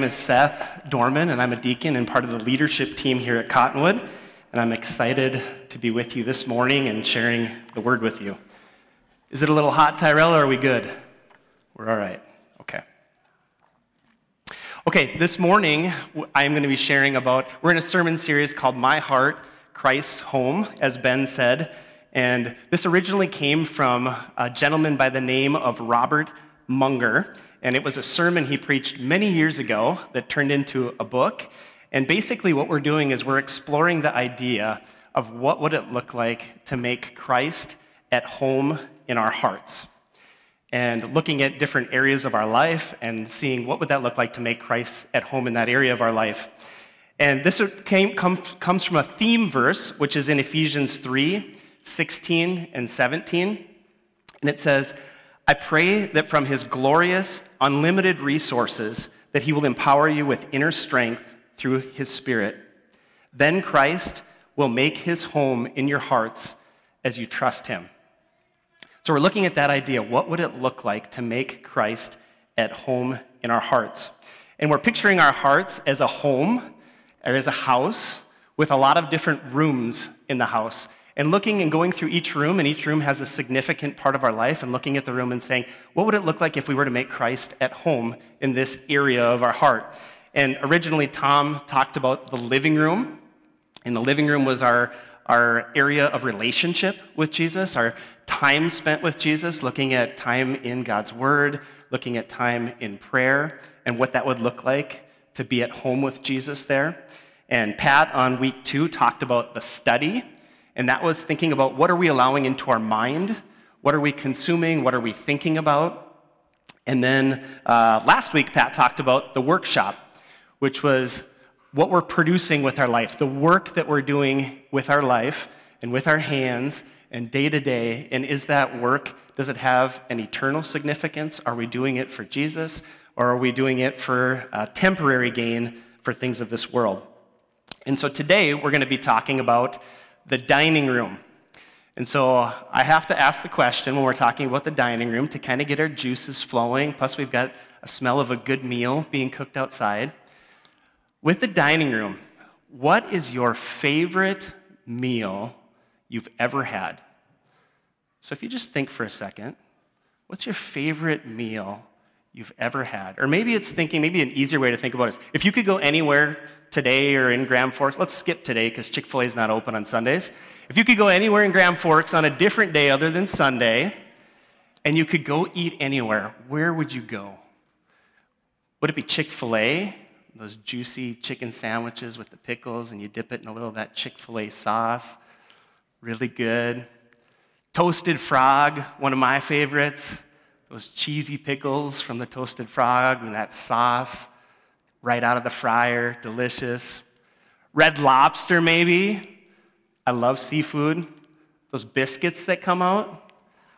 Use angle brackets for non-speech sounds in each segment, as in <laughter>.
name is Seth Dorman, and I'm a deacon and part of the leadership team here at Cottonwood. And I'm excited to be with you this morning and sharing the word with you. Is it a little hot, Tyrell, or are we good? We're all right. Okay. Okay, this morning I'm going to be sharing about, we're in a sermon series called My Heart, Christ's Home, as Ben said. And this originally came from a gentleman by the name of Robert Munger. And it was a sermon he preached many years ago that turned into a book. And basically, what we're doing is we're exploring the idea of what would it look like to make Christ at home in our hearts and looking at different areas of our life and seeing what would that look like to make Christ at home in that area of our life. And this came, comes from a theme verse, which is in Ephesians 3 16 and 17. And it says, I pray that from his glorious, unlimited resources, that he will empower you with inner strength through his spirit. Then Christ will make his home in your hearts as you trust him. So we're looking at that idea. What would it look like to make Christ at home in our hearts? And we're picturing our hearts as a home or as a house with a lot of different rooms in the house and looking and going through each room, and each room has a significant part of our life, and looking at the room and saying, what would it look like if we were to make Christ at home in this area of our heart? And originally, Tom talked about the living room, and the living room was our, our area of relationship with Jesus, our time spent with Jesus, looking at time in God's Word, looking at time in prayer, and what that would look like to be at home with Jesus there. And Pat on week two talked about the study and that was thinking about what are we allowing into our mind? What are we consuming? What are we thinking about? And then uh, last week, Pat talked about the workshop, which was what we're producing with our life, the work that we're doing with our life and with our hands and day to day. And is that work, does it have an eternal significance? Are we doing it for Jesus or are we doing it for temporary gain for things of this world? And so today we're going to be talking about the dining room. And so I have to ask the question when we're talking about the dining room to kind of get our juices flowing. Plus, we've got a smell of a good meal being cooked outside. With the dining room, what is your favorite meal you've ever had? So if you just think for a second, what's your favorite meal you've ever had? Or maybe it's thinking, maybe an easier way to think about it is if you could go anywhere today or in Grand Forks, let's skip today because Chick fil A is not open on Sundays. If you could go anywhere in Grand Forks on a different day other than Sunday, and you could go eat anywhere, where would you go? Would it be Chick fil A? Those juicy chicken sandwiches with the pickles, and you dip it in a little of that Chick fil A sauce. Really good. Toasted frog, one of my favorites. Those cheesy pickles from the toasted frog and that sauce right out of the fryer, delicious. Red lobster, maybe. I love seafood. Those biscuits that come out.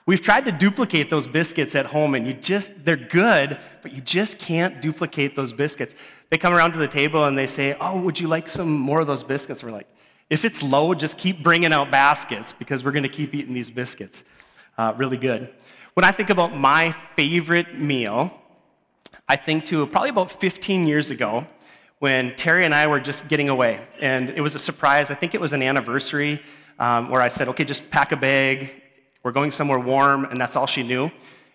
We've tried to duplicate those biscuits at home, and you just, they're good, but you just can't duplicate those biscuits. They come around to the table and they say, Oh, would you like some more of those biscuits? We're like, If it's low, just keep bringing out baskets because we're going to keep eating these biscuits. Uh, really good. When I think about my favorite meal, I think to probably about 15 years ago when Terry and I were just getting away. And it was a surprise. I think it was an anniversary um, where I said, okay, just pack a bag. We're going somewhere warm, and that's all she knew.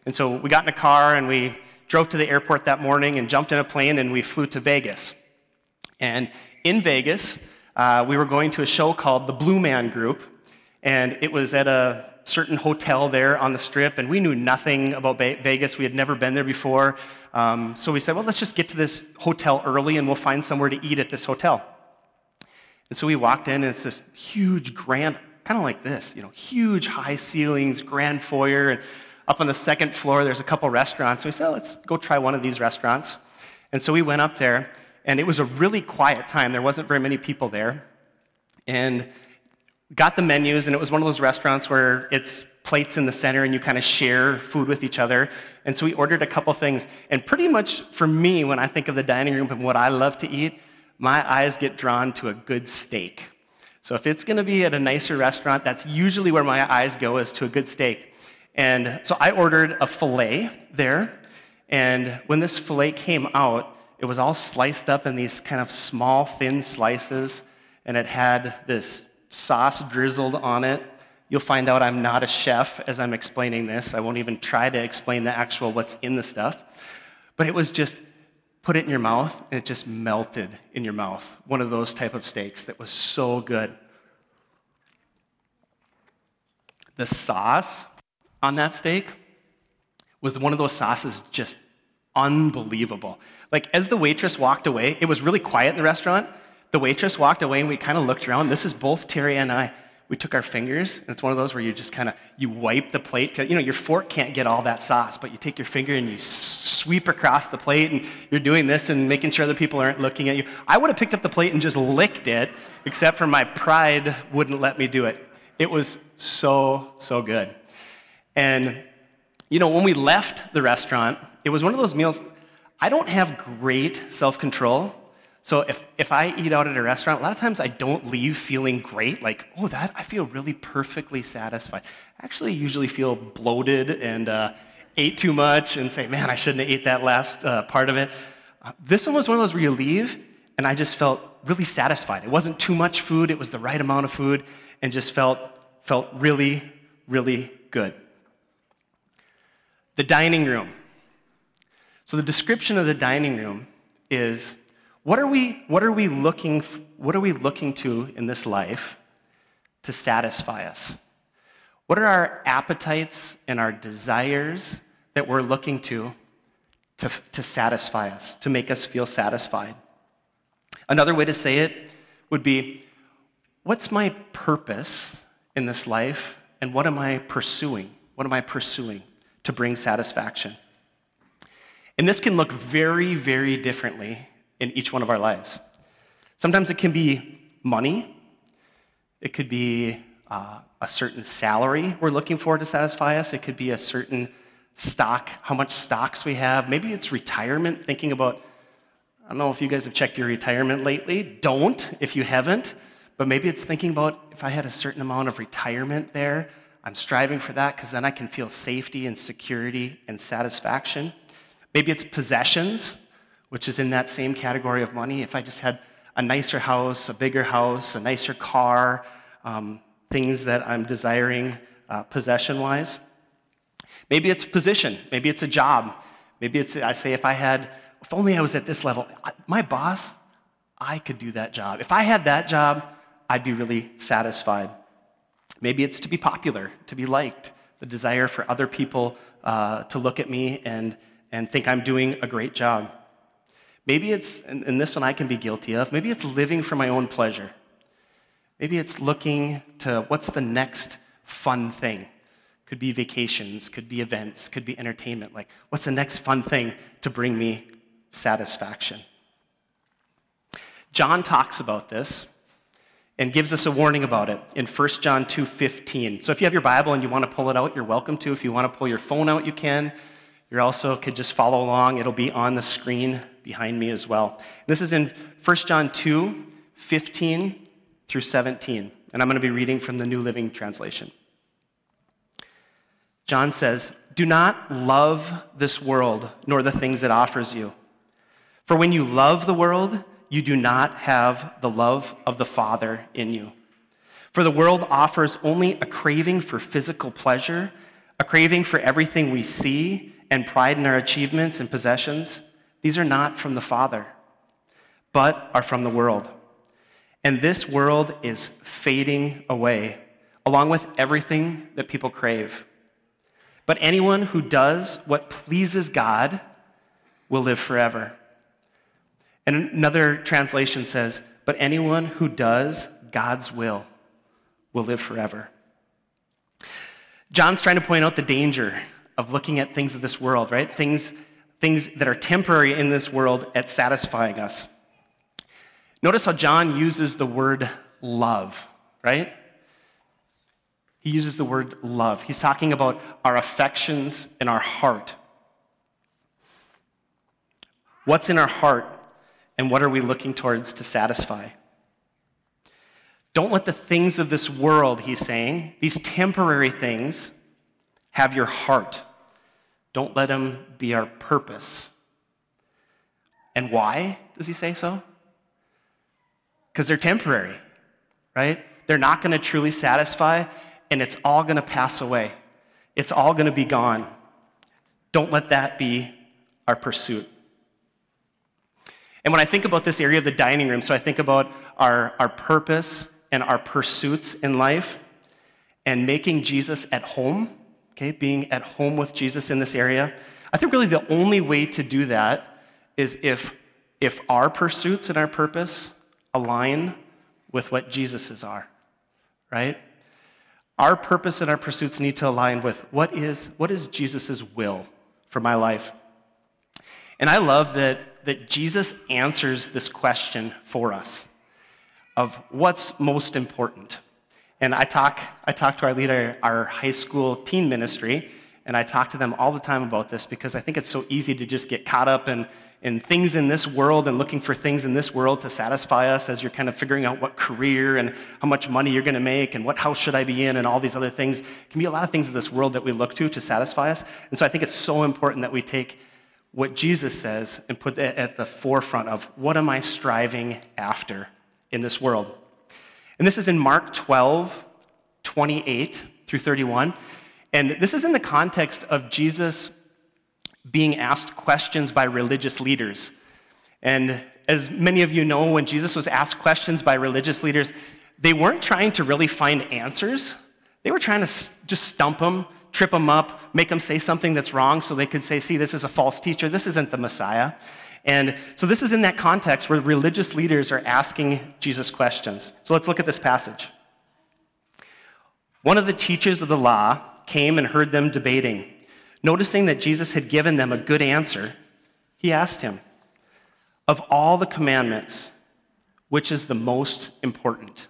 And so we got in a car and we drove to the airport that morning and jumped in a plane and we flew to Vegas. And in Vegas, uh, we were going to a show called The Blue Man Group, and it was at a certain hotel there on the strip, and we knew nothing about Vegas. We had never been there before. Um, so we said, well, let's just get to this hotel early and we'll find somewhere to eat at this hotel. And so we walked in, and it's this huge, grand, kind of like this, you know, huge high ceilings, grand foyer. And up on the second floor, there's a couple restaurants. So we said, oh, let's go try one of these restaurants. And so we went up there, and it was a really quiet time. There wasn't very many people there. And got the menus, and it was one of those restaurants where it's plates in the center and you kind of share food with each other. And so we ordered a couple things. And pretty much for me, when I think of the dining room and what I love to eat, my eyes get drawn to a good steak. So if it's going to be at a nicer restaurant, that's usually where my eyes go is to a good steak. And so I ordered a filet there. And when this filet came out, it was all sliced up in these kind of small, thin slices, and it had this sauce drizzled on it. You'll find out I'm not a chef as I'm explaining this. I won't even try to explain the actual what's in the stuff. But it was just put it in your mouth and it just melted in your mouth. One of those type of steaks that was so good. The sauce on that steak was one of those sauces just unbelievable. Like, as the waitress walked away, it was really quiet in the restaurant. The waitress walked away, and we kind of looked around. This is both Terry and I. We took our fingers, and it's one of those where you just kind of you wipe the plate. To, you know, your fork can't get all that sauce, but you take your finger and you sweep across the plate, and you're doing this and making sure other people aren't looking at you. I would have picked up the plate and just licked it, except for my pride wouldn't let me do it. It was so so good, and you know, when we left the restaurant, it was one of those meals. I don't have great self control. So if, if I eat out at a restaurant, a lot of times I don't leave feeling great, like, oh, that, I feel really perfectly satisfied. I actually usually feel bloated and uh, ate too much and say, man, I shouldn't have ate that last uh, part of it. Uh, this one was one of those where you leave, and I just felt really satisfied. It wasn't too much food, it was the right amount of food, and just felt, felt really, really good. The dining room. So the description of the dining room is what are we, what are we, looking, what are we looking to in this life to satisfy us? What are our appetites and our desires that we're looking to, to to satisfy us, to make us feel satisfied? Another way to say it would be what's my purpose in this life and what am I pursuing? What am I pursuing? to bring satisfaction. And this can look very, very differently in each one of our lives. Sometimes it can be money, it could be uh, a certain salary we're looking for to satisfy us, it could be a certain stock, how much stocks we have. Maybe it's retirement, thinking about, I don't know if you guys have checked your retirement lately. Don't if you haven't. But maybe it's thinking about if I had a certain amount of retirement there, I'm striving for that because then I can feel safety and security and satisfaction. Maybe it's possessions, which is in that same category of money. If I just had a nicer house, a bigger house, a nicer car, um, things that I'm desiring uh, possession wise. Maybe it's position. Maybe it's a job. Maybe it's, I say, if I had, if only I was at this level, my boss, I could do that job. If I had that job, I'd be really satisfied. Maybe it's to be popular, to be liked, the desire for other people uh, to look at me and, and think I'm doing a great job. Maybe it's, and this one I can be guilty of, maybe it's living for my own pleasure. Maybe it's looking to what's the next fun thing. Could be vacations, could be events, could be entertainment. Like, what's the next fun thing to bring me satisfaction? John talks about this and gives us a warning about it in 1 John 2:15. So if you have your Bible and you want to pull it out, you're welcome to. If you want to pull your phone out, you can. You also could just follow along. It'll be on the screen behind me as well. This is in 1 John 2, 15 through 17. And I'm going to be reading from the New Living Translation. John says, Do not love this world, nor the things it offers you. For when you love the world, you do not have the love of the Father in you. For the world offers only a craving for physical pleasure, a craving for everything we see, and pride in our achievements and possessions. These are not from the Father, but are from the world. And this world is fading away, along with everything that people crave. But anyone who does what pleases God will live forever. And another translation says, But anyone who does God's will will live forever. John's trying to point out the danger of looking at things of this world, right? Things, things that are temporary in this world at satisfying us. Notice how John uses the word love, right? He uses the word love. He's talking about our affections and our heart. What's in our heart and what are we looking towards to satisfy? Don't let the things of this world, he's saying, these temporary things, have your heart. Don't let them be our purpose. And why does he say so? Because they're temporary, right? They're not going to truly satisfy, and it's all going to pass away. It's all going to be gone. Don't let that be our pursuit. And when I think about this area of the dining room, so I think about our, our purpose and our pursuits in life and making Jesus at home, okay, being at home with Jesus in this area. I think really the only way to do that is if, if our pursuits and our purpose align with what Jesus's are, right? Our purpose and our pursuits need to align with what is, what is Jesus' will for my life. And I love that, that Jesus answers this question for us of what's most important. And I talk, I talk to our leader, our high school teen ministry, and I talk to them all the time about this because I think it's so easy to just get caught up in, in things in this world and looking for things in this world to satisfy us as you're kind of figuring out what career and how much money you're going to make and what house should I be in and all these other things. It can be a lot of things in this world that we look to to satisfy us. And so I think it's so important that we take what Jesus says and put it at the forefront of what am I striving after in this world. And this is in Mark 12, 28 through 31. And this is in the context of Jesus being asked questions by religious leaders. And as many of you know, when Jesus was asked questions by religious leaders, they weren't trying to really find answers. They were trying to just stump him, trip him up, make him say something that's wrong so they could say, see, this is a false teacher, this isn't the Messiah. And so this is in that context where religious leaders are asking Jesus questions. So let's look at this passage. One of the teachers of the law came and heard them debating. Noticing that Jesus had given them a good answer, he asked him, Of all the commandments, which is the most important?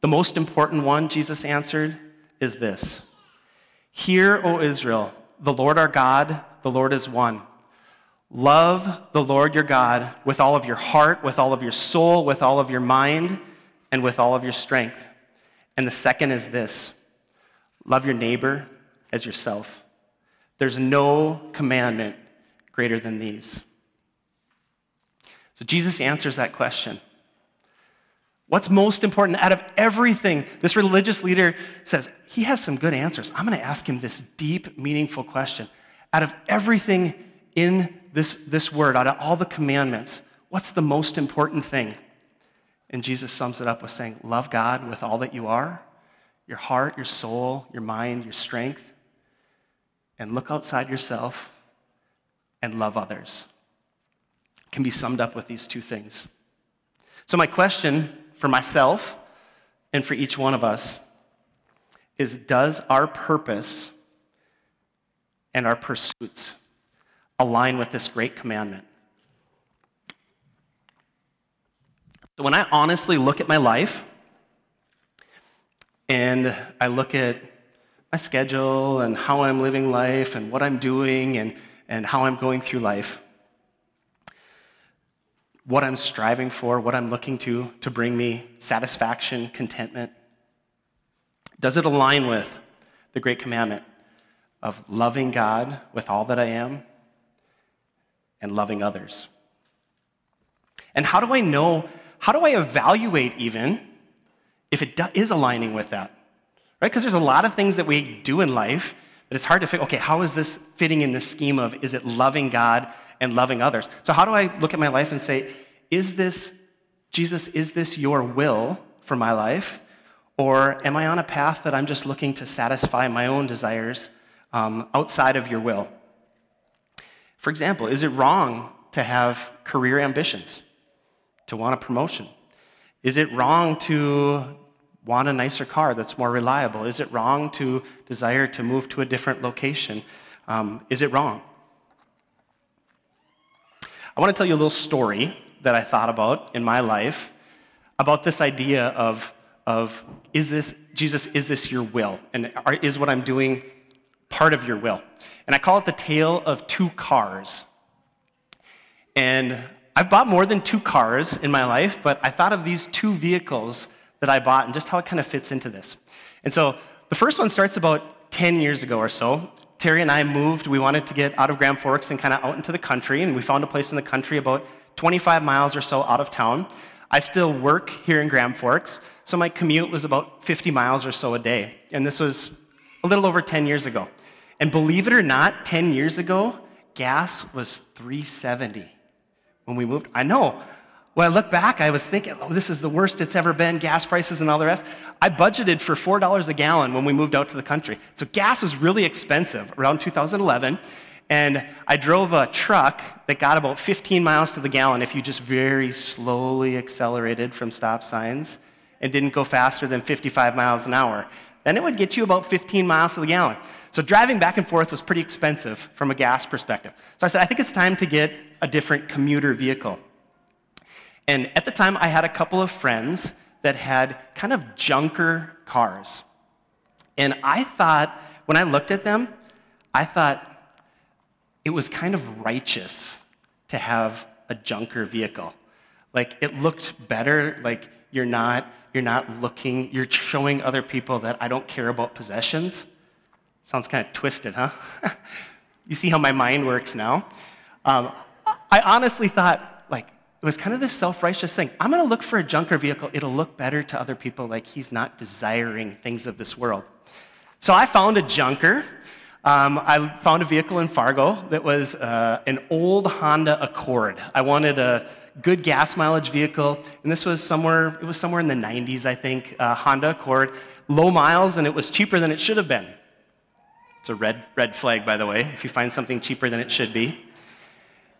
The most important one, Jesus answered, is this Hear, O Israel, the Lord our God, the Lord is one. Love the Lord your God with all of your heart, with all of your soul, with all of your mind, and with all of your strength. And the second is this love your neighbor as yourself. There's no commandment greater than these. So Jesus answers that question. What's most important out of everything? This religious leader says, he has some good answers. I'm going to ask him this deep, meaningful question. Out of everything in this, this word, out of all the commandments, what's the most important thing? And Jesus sums it up with saying, Love God with all that you are your heart, your soul, your mind, your strength, and look outside yourself and love others. can be summed up with these two things. So, my question for myself and for each one of us is Does our purpose and our pursuits align with this great commandment? So, when I honestly look at my life and I look at my schedule and how I'm living life and what I'm doing and, and how I'm going through life. What I'm striving for, what I'm looking to to bring me satisfaction, contentment. Does it align with the great commandment of loving God with all that I am and loving others? And how do I know, how do I evaluate even if it is aligning with that? right? Because there's a lot of things that we do in life that it's hard to figure, okay, how is this fitting in the scheme of is it loving God and loving others? So, how do I look at my life and say, is this, Jesus, is this your will for my life? Or am I on a path that I'm just looking to satisfy my own desires um, outside of your will? For example, is it wrong to have career ambitions, to want a promotion? Is it wrong to want a nicer car that's more reliable? Is it wrong to desire to move to a different location? Um, is it wrong? I want to tell you a little story that I thought about in my life about this idea of, of is this, Jesus, is this your will? And are, is what I'm doing part of your will? And I call it the tale of two cars. And I've bought more than two cars in my life, but I thought of these two vehicles that I bought and just how it kind of fits into this. And so the first one starts about 10 years ago or so. Terry and I moved. We wanted to get out of Grand Forks and kind of out into the country, and we found a place in the country about 25 miles or so out of town. I still work here in Grand Forks, so my commute was about 50 miles or so a day. And this was a little over 10 years ago. And believe it or not, 10 years ago, gas was 370 when we moved. I know. When I look back, I was thinking, oh, this is the worst it's ever been, gas prices and all the rest. I budgeted for $4 a gallon when we moved out to the country. So gas was really expensive around 2011. And I drove a truck that got about 15 miles to the gallon if you just very slowly accelerated from stop signs and didn't go faster than 55 miles an hour. Then it would get you about 15 miles to the gallon. So driving back and forth was pretty expensive from a gas perspective. So I said, I think it's time to get a different commuter vehicle. And at the time, I had a couple of friends that had kind of junker cars. And I thought, when I looked at them, I thought, it was kind of righteous to have a junker vehicle. Like it looked better, like you're not you're not looking, you're showing other people that I don't care about possessions. Sounds kind of twisted, huh? <laughs> you see how my mind works now? Um, I honestly thought, like, it was kind of this self righteous thing. I'm going to look for a junker vehicle. It'll look better to other people, like he's not desiring things of this world. So I found a junker um, I found a vehicle in Fargo that was uh, an old Honda Accord. I wanted a good gas mileage vehicle, and this was somewhere, it was somewhere in the 90s, I think, uh, Honda Accord, low miles, and it was cheaper than it should have been. It's a red, red flag, by the way, if you find something cheaper than it should be.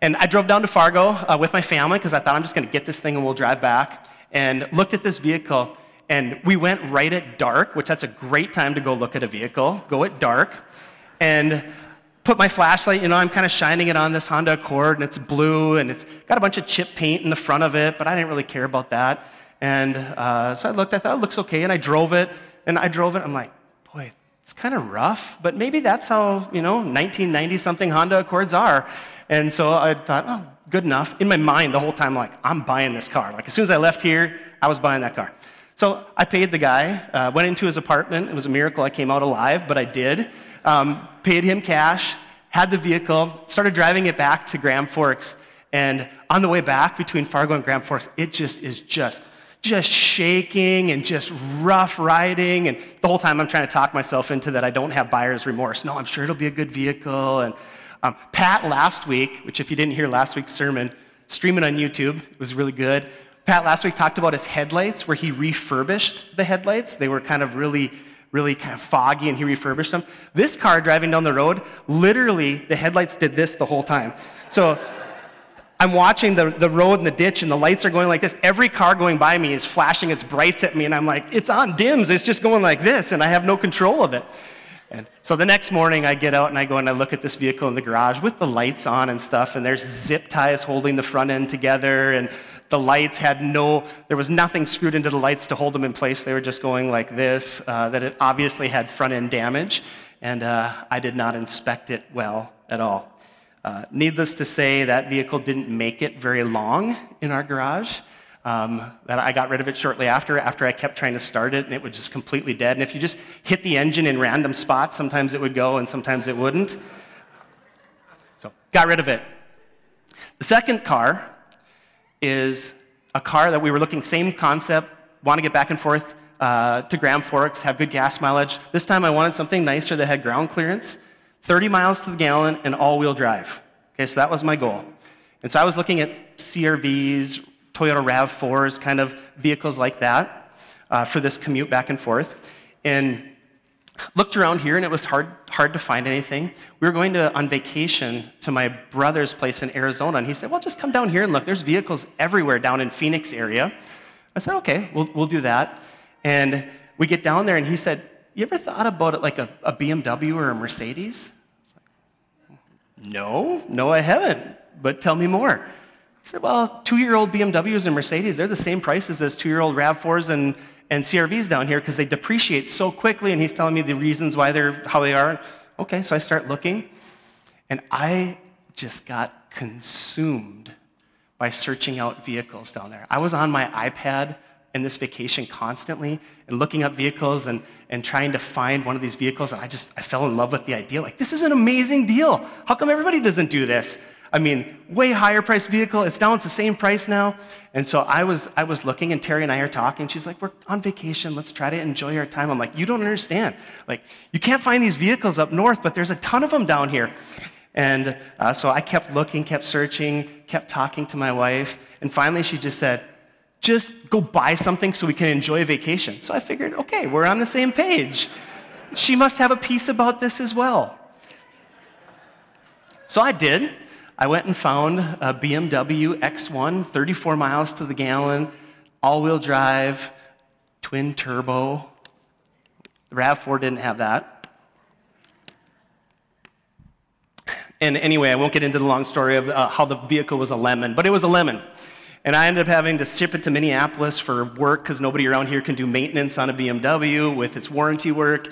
And I drove down to Fargo uh, with my family because I thought I'm just going to get this thing and we'll drive back, and looked at this vehicle, and we went right at dark, which that's a great time to go look at a vehicle. Go at dark and put my flashlight, you know, I'm kind of shining it on this Honda Accord, and it's blue, and it's got a bunch of chip paint in the front of it, but I didn't really care about that. And uh, so I looked, I thought it looks okay, and I drove it, and I drove it, I'm like, boy, it's kind of rough, but maybe that's how, you know, 1990 something Honda Accords are. And so I thought, oh, good enough. In my mind, the whole time, like, I'm buying this car. Like, as soon as I left here, I was buying that car. So I paid the guy, uh, went into his apartment. It was a miracle I came out alive, but I did um, paid him cash, had the vehicle, started driving it back to Grand Forks. And on the way back between Fargo and Grand Forks, it just is just just shaking and just rough riding. And the whole time I'm trying to talk myself into that I don't have buyer's remorse. No, I'm sure it'll be a good vehicle. And um, Pat last week, which if you didn't hear last week's sermon, streaming on YouTube, it was really good. Pat last week talked about his headlights, where he refurbished the headlights. They were kind of really really kind of foggy and he refurbished them. This car driving down the road, literally, the headlights did this the whole time. So I'm watching the, the road and the ditch, and the lights are going like this. Every car going by me is flashing its brights at me, and I'm like, it's on dims. It's just going like this, and I have no control of it. And so the next morning, I get out and I go and I look at this vehicle in the garage with the lights on and stuff, and there's zip ties holding the front end together, and the lights had no, there was nothing screwed into the lights to hold them in place. They were just going like this, uh, that it obviously had front end damage, and uh, I did not inspect it well at all. Uh, needless to say, that vehicle didn't make it very long in our garage. Um, that I got rid of it shortly after, after I kept trying to start it, and it was just completely dead. And if you just hit the engine in random spots, sometimes it would go and sometimes it wouldn't. So, got rid of it. The second car is a car that we were looking, same concept, want to get back and forth uh, to Grand Forks, have good gas mileage. This time I wanted something nicer that had ground clearance, 30 miles to the gallon, and all wheel drive. Okay, so that was my goal. And so I was looking at CRVs, Toyota RAV4s, kind of vehicles like that uh, for this commute back and forth. And looked around here and it was hard, hard to find anything. We were going to, on vacation to my brother's place in Arizona, and he said, Well, just come down here and look. There's vehicles everywhere down in Phoenix area. I said, Okay, we'll, we'll do that. And we get down there, and he said, You ever thought about it like a, a BMW or a Mercedes? Like, no, no, I haven't, but tell me more. He said, Well, two year old BMWs and Mercedes, they're the same prices as two year old RAV4s and and CRVs down here because they depreciate so quickly, and he's telling me the reasons why they're how they are. Okay, so I start looking, and I just got consumed by searching out vehicles down there. I was on my iPad in this vacation constantly and looking up vehicles and, and trying to find one of these vehicles. And I just, I fell in love with the idea. Like, this is an amazing deal. How come everybody doesn't do this? I mean, way higher priced vehicle. It's down, it's the same price now. And so I was, I was looking, and Terry and I are talking. She's like, We're on vacation. Let's try to enjoy our time. I'm like, You don't understand. Like, you can't find these vehicles up north, but there's a ton of them down here. And uh, so I kept looking, kept searching, kept talking to my wife. And finally, she just said, Just go buy something so we can enjoy vacation. So I figured, okay, we're on the same page. She must have a peace about this as well. So I did. I went and found a BMW X1, 34 miles to the gallon, all wheel drive, twin turbo. The RAV4 didn't have that. And anyway, I won't get into the long story of uh, how the vehicle was a lemon, but it was a lemon. And I ended up having to ship it to Minneapolis for work because nobody around here can do maintenance on a BMW with its warranty work.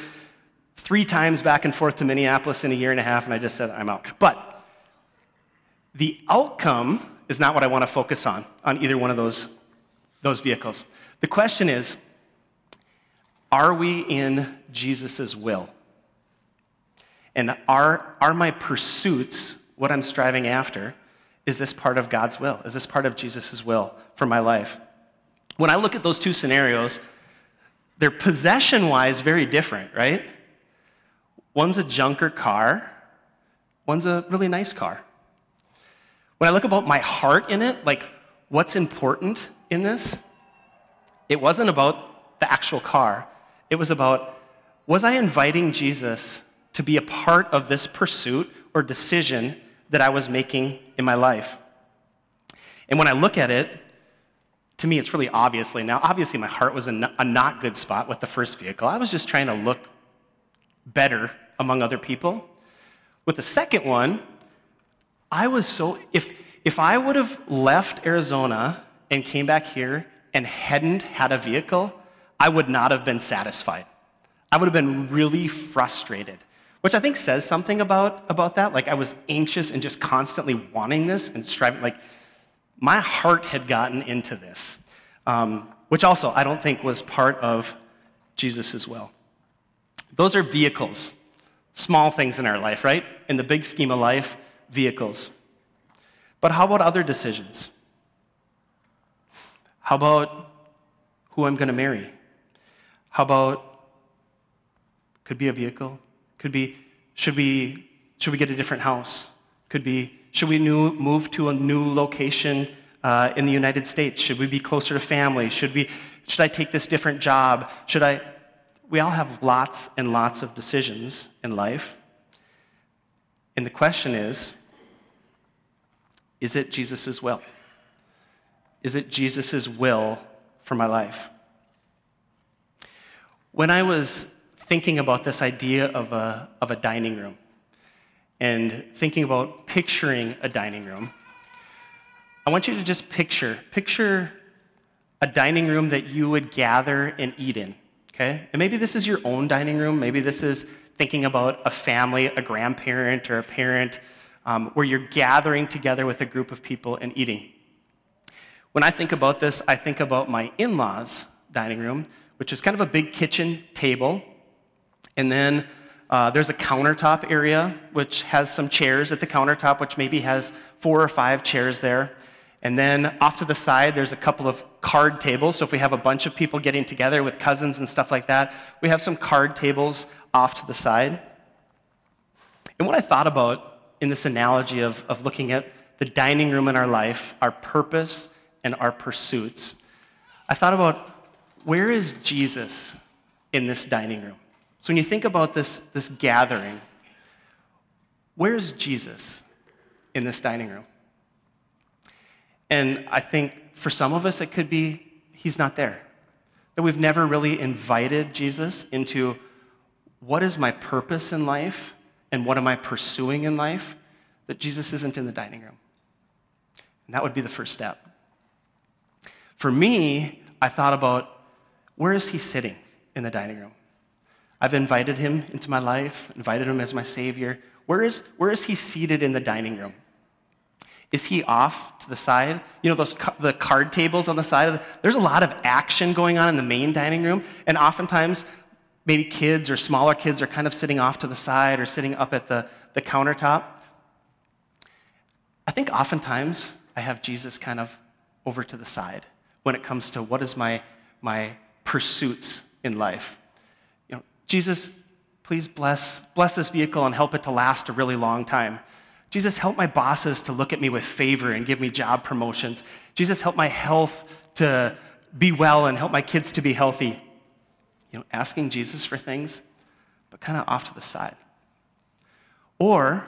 Three times back and forth to Minneapolis in a year and a half, and I just said, I'm out. But the outcome is not what I want to focus on, on either one of those, those vehicles. The question is are we in Jesus' will? And are, are my pursuits, what I'm striving after, is this part of God's will? Is this part of Jesus' will for my life? When I look at those two scenarios, they're possession wise very different, right? One's a junker car, one's a really nice car. When I look about my heart in it, like what's important in this, it wasn't about the actual car. It was about was I inviting Jesus to be a part of this pursuit or decision that I was making in my life? And when I look at it, to me, it's really obviously now, obviously, my heart was in a not good spot with the first vehicle. I was just trying to look better among other people. With the second one, I was so, if, if I would have left Arizona and came back here and hadn't had a vehicle, I would not have been satisfied. I would have been really frustrated, which I think says something about, about that. Like I was anxious and just constantly wanting this and striving. Like my heart had gotten into this, um, which also I don't think was part of Jesus as well. Those are vehicles, small things in our life, right? In the big scheme of life, vehicles. But how about other decisions? How about who I'm going to marry? How about, could be a vehicle, could be, should we, should we get a different house? Could be, should we new, move to a new location uh, in the United States? Should we be closer to family? Should, we, should I take this different job? Should I? We all have lots and lots of decisions in life. And the question is is it Jesus' will? Is it Jesus' will for my life? When I was thinking about this idea of a, of a dining room and thinking about picturing a dining room, I want you to just picture, picture a dining room that you would gather and eat in, okay? And maybe this is your own dining room. Maybe this is thinking about a family, a grandparent or a parent um, where you're gathering together with a group of people and eating. When I think about this, I think about my in law's dining room, which is kind of a big kitchen table. And then uh, there's a countertop area, which has some chairs at the countertop, which maybe has four or five chairs there. And then off to the side, there's a couple of card tables. So if we have a bunch of people getting together with cousins and stuff like that, we have some card tables off to the side. And what I thought about in this analogy of, of looking at the dining room in our life, our purpose, and our pursuits, I thought about where is Jesus in this dining room? So when you think about this, this gathering, where's Jesus in this dining room? And I think for some of us, it could be he's not there. That we've never really invited Jesus into what is my purpose in life and what am I pursuing in life, that Jesus isn't in the dining room. And that would be the first step. For me, I thought about where is he sitting in the dining room? I've invited him into my life, invited him as my Savior. Where is, where is he seated in the dining room? Is he off to the side? You know, those the card tables on the side of the, there's a lot of action going on in the main dining room, and oftentimes maybe kids or smaller kids are kind of sitting off to the side or sitting up at the, the countertop. I think oftentimes I have Jesus kind of over to the side when it comes to what is my, my pursuits in life. You know, Jesus, please bless, bless this vehicle and help it to last a really long time. Jesus, help my bosses to look at me with favor and give me job promotions. Jesus, help my health to be well and help my kids to be healthy. You know, asking Jesus for things, but kind of off to the side. Or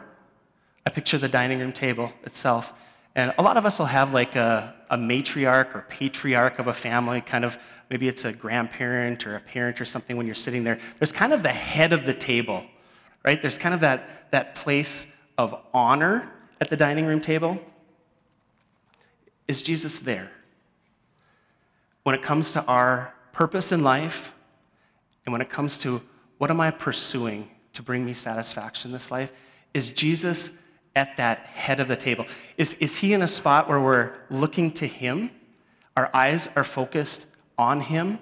I picture the dining room table itself, and a lot of us will have like a, a matriarch or patriarch of a family, kind of maybe it's a grandparent or a parent or something when you're sitting there. There's kind of the head of the table, right? There's kind of that, that place of honor at the dining room table. Is Jesus there? When it comes to our purpose in life, and when it comes to what am I pursuing to bring me satisfaction in this life, is Jesus at that head of the table? Is, is he in a spot where we're looking to him? Our eyes are focused on him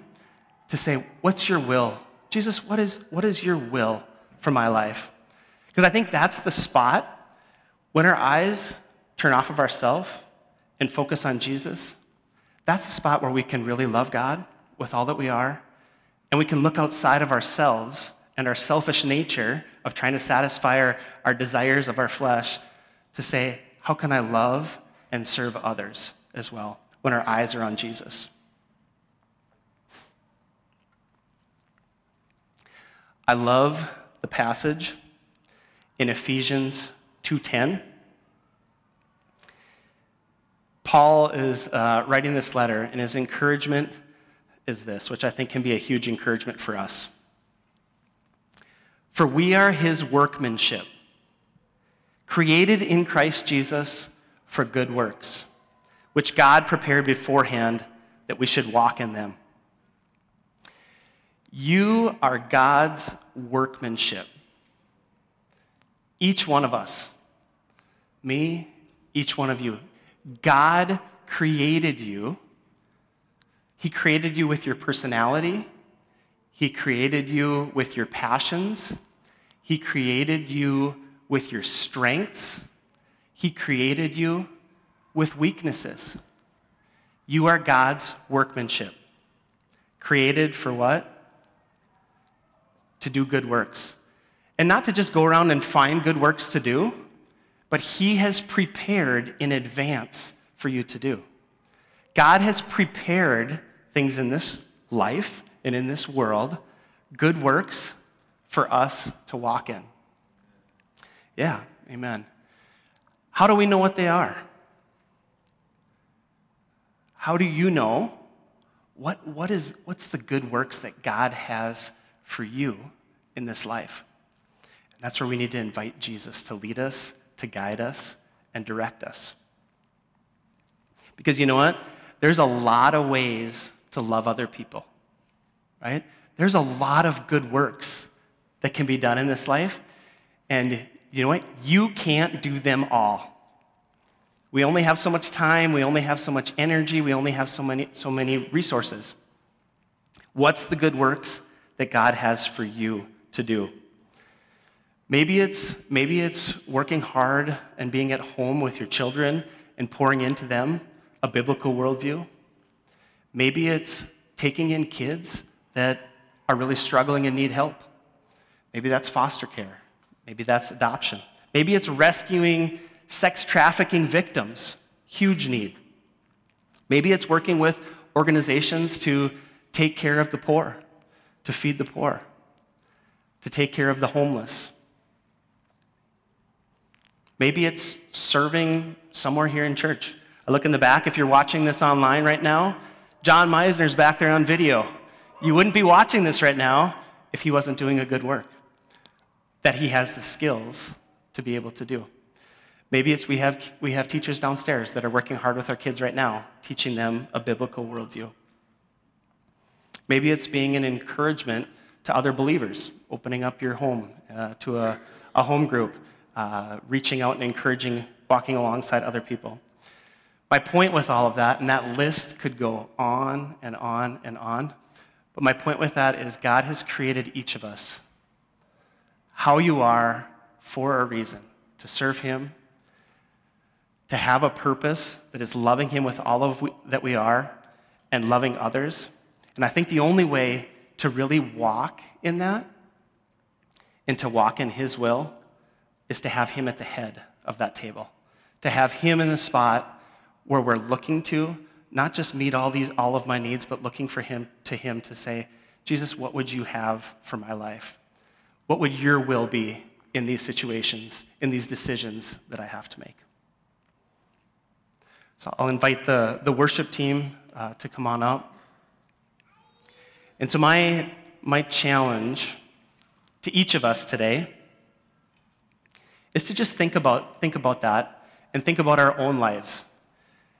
to say, What's your will? Jesus, what is, what is your will for my life? Because I think that's the spot when our eyes turn off of ourselves and focus on Jesus. That's the spot where we can really love God with all that we are. And we can look outside of ourselves and our selfish nature of trying to satisfy our, our desires of our flesh to say, how can I love and serve others as well when our eyes are on Jesus? I love the passage in Ephesians 2:10. Paul is uh, writing this letter, and his encouragement is this, which I think can be a huge encouragement for us. For we are his workmanship, created in Christ Jesus for good works, which God prepared beforehand that we should walk in them. You are God's workmanship. Each one of us, me, each one of you. God created you. He created you with your personality. He created you with your passions. He created you with your strengths. He created you with weaknesses. You are God's workmanship. Created for what? To do good works. And not to just go around and find good works to do, but He has prepared in advance for you to do. God has prepared things in this life and in this world, good works for us to walk in. Yeah, amen. How do we know what they are? How do you know what, what is, what's the good works that God has for you in this life? And that's where we need to invite Jesus to lead us, to guide us, and direct us. Because you know what? There's a lot of ways to love other people, right? There's a lot of good works that can be done in this life. And you know what? You can't do them all. We only have so much time, we only have so much energy, we only have so many, so many resources. What's the good works that God has for you to do? Maybe it's, maybe it's working hard and being at home with your children and pouring into them a biblical worldview. Maybe it's taking in kids that are really struggling and need help. Maybe that's foster care. Maybe that's adoption. Maybe it's rescuing sex trafficking victims. Huge need. Maybe it's working with organizations to take care of the poor, to feed the poor, to take care of the homeless. Maybe it's serving somewhere here in church. I look in the back. If you're watching this online right now, John Meisner's back there on video. You wouldn't be watching this right now if he wasn't doing a good work that he has the skills to be able to do. Maybe it's we have, we have teachers downstairs that are working hard with our kids right now, teaching them a biblical worldview. Maybe it's being an encouragement to other believers, opening up your home uh, to a, a home group, uh, reaching out and encouraging walking alongside other people. My point with all of that, and that list could go on and on and on, but my point with that is God has created each of us how you are for a reason to serve Him, to have a purpose that is loving Him with all of we, that we are and loving others. And I think the only way to really walk in that and to walk in His will is to have Him at the head of that table, to have Him in the spot where we're looking to not just meet all these all of my needs, but looking for Him to Him to say, Jesus, what would you have for my life? What would your will be in these situations, in these decisions that I have to make? So I'll invite the, the worship team uh, to come on up. And so, my, my challenge to each of us today is to just think about, think about that and think about our own lives.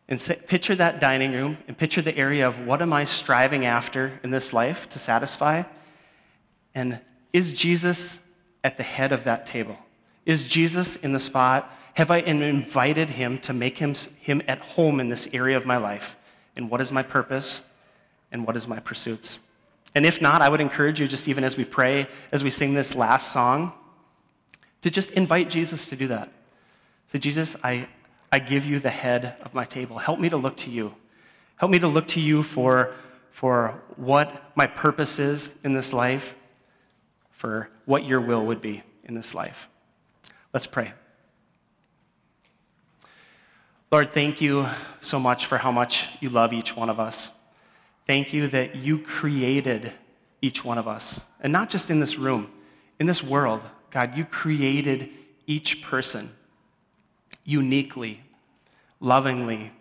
And say, picture that dining room and picture the area of what am I striving after in this life to satisfy? And is Jesus at the head of that table? Is Jesus in the spot? Have I invited him to make him, him at home in this area of my life? And what is my purpose? And what is my pursuits? And if not, I would encourage you, just even as we pray, as we sing this last song, to just invite Jesus to do that. Say, Jesus, I, I give you the head of my table. Help me to look to you. Help me to look to you for, for what my purpose is in this life, for what your will would be in this life. Let's pray. Lord, thank you so much for how much you love each one of us. Thank you that you created each one of us, and not just in this room, in this world. God, you created each person uniquely, lovingly.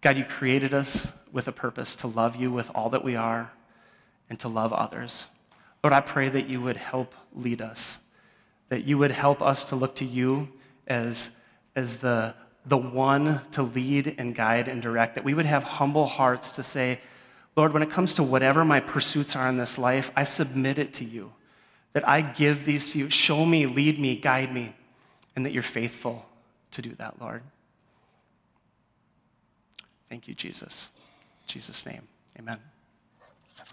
God, you created us with a purpose to love you with all that we are and to love others. Lord, I pray that you would help lead us, that you would help us to look to you as, as the, the one to lead and guide and direct, that we would have humble hearts to say, Lord, when it comes to whatever my pursuits are in this life, I submit it to you, that I give these to you. Show me, lead me, guide me and that you're faithful to do that, Lord. Thank you, Jesus. In Jesus' name, amen.